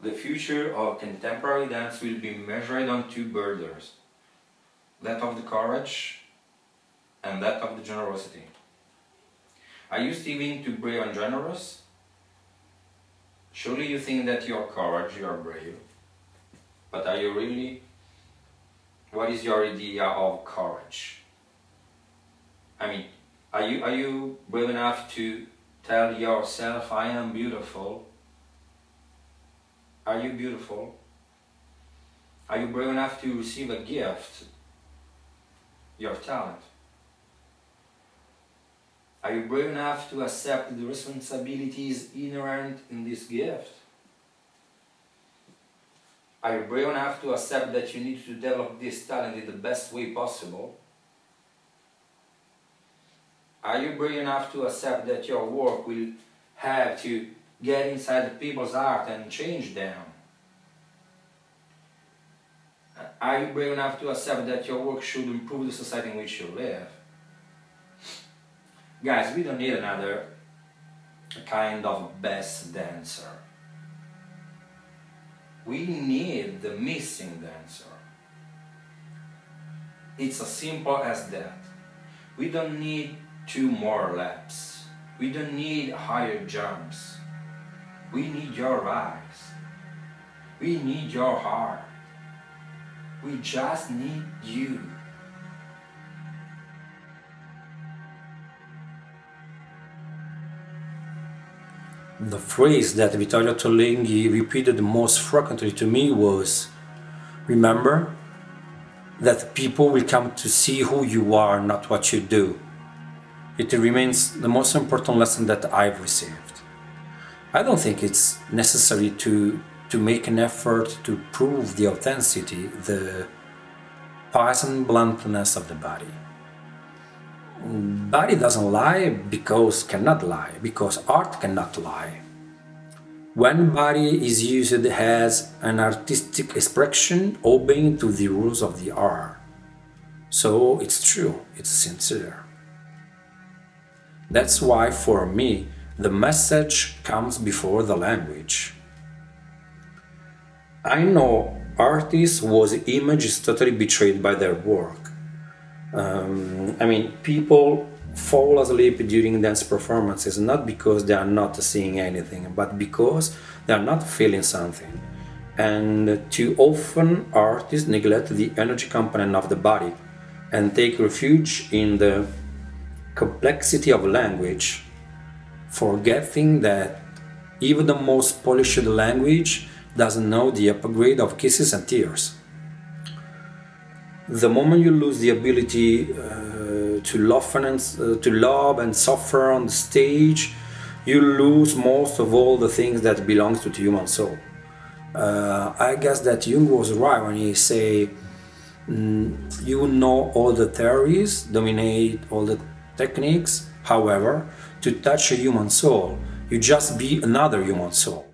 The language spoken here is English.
The future of contemporary dance will be measured on two borders that of the courage and that of the generosity. Are you striving to brave and generous? Surely you think that you are courage, you are brave. But are you really? What is your idea of courage? I mean, are you, are you brave enough to tell yourself, I am beautiful? Are you beautiful? Are you brave enough to receive a gift? Your talent? Are you brave enough to accept the responsibilities inherent in this gift? Are you brave enough to accept that you need to develop this talent in the best way possible? Are you brave enough to accept that your work will have to get inside the people's heart and change them? Are you brave enough to accept that your work should improve the society in which you live? Guys, we don't need another kind of best dancer. We need the missing dancer. It's as simple as that. We don't need two more laps. We don't need higher jumps. We need your eyes. We need your heart. We just need you. The phrase that Vittorio Ottolenghi repeated most frequently to me was Remember that people will come to see who you are, not what you do. It remains the most important lesson that I've received. I don't think it's necessary to, to make an effort to prove the authenticity, the poison bluntness of the body. Body doesn't lie because cannot lie because art cannot lie. When body is used as an artistic expression obeying to the rules of the art. So it's true it's sincere. That's why for me the message comes before the language i know artists whose image is totally betrayed by their work um, I mean, people fall asleep during dance performances not because they are not seeing anything, but because they are not feeling something. And too often, artists neglect the energy component of the body and take refuge in the complexity of language, forgetting that even the most polished language doesn't know the upgrade of kisses and tears the moment you lose the ability uh, to love and uh, to love and suffer on the stage, you lose most of all the things that belongs to the human soul. Uh, I guess that Jung was right when he say, mm, you know all the theories, dominate all the techniques. However, to touch a human soul, you just be another human soul.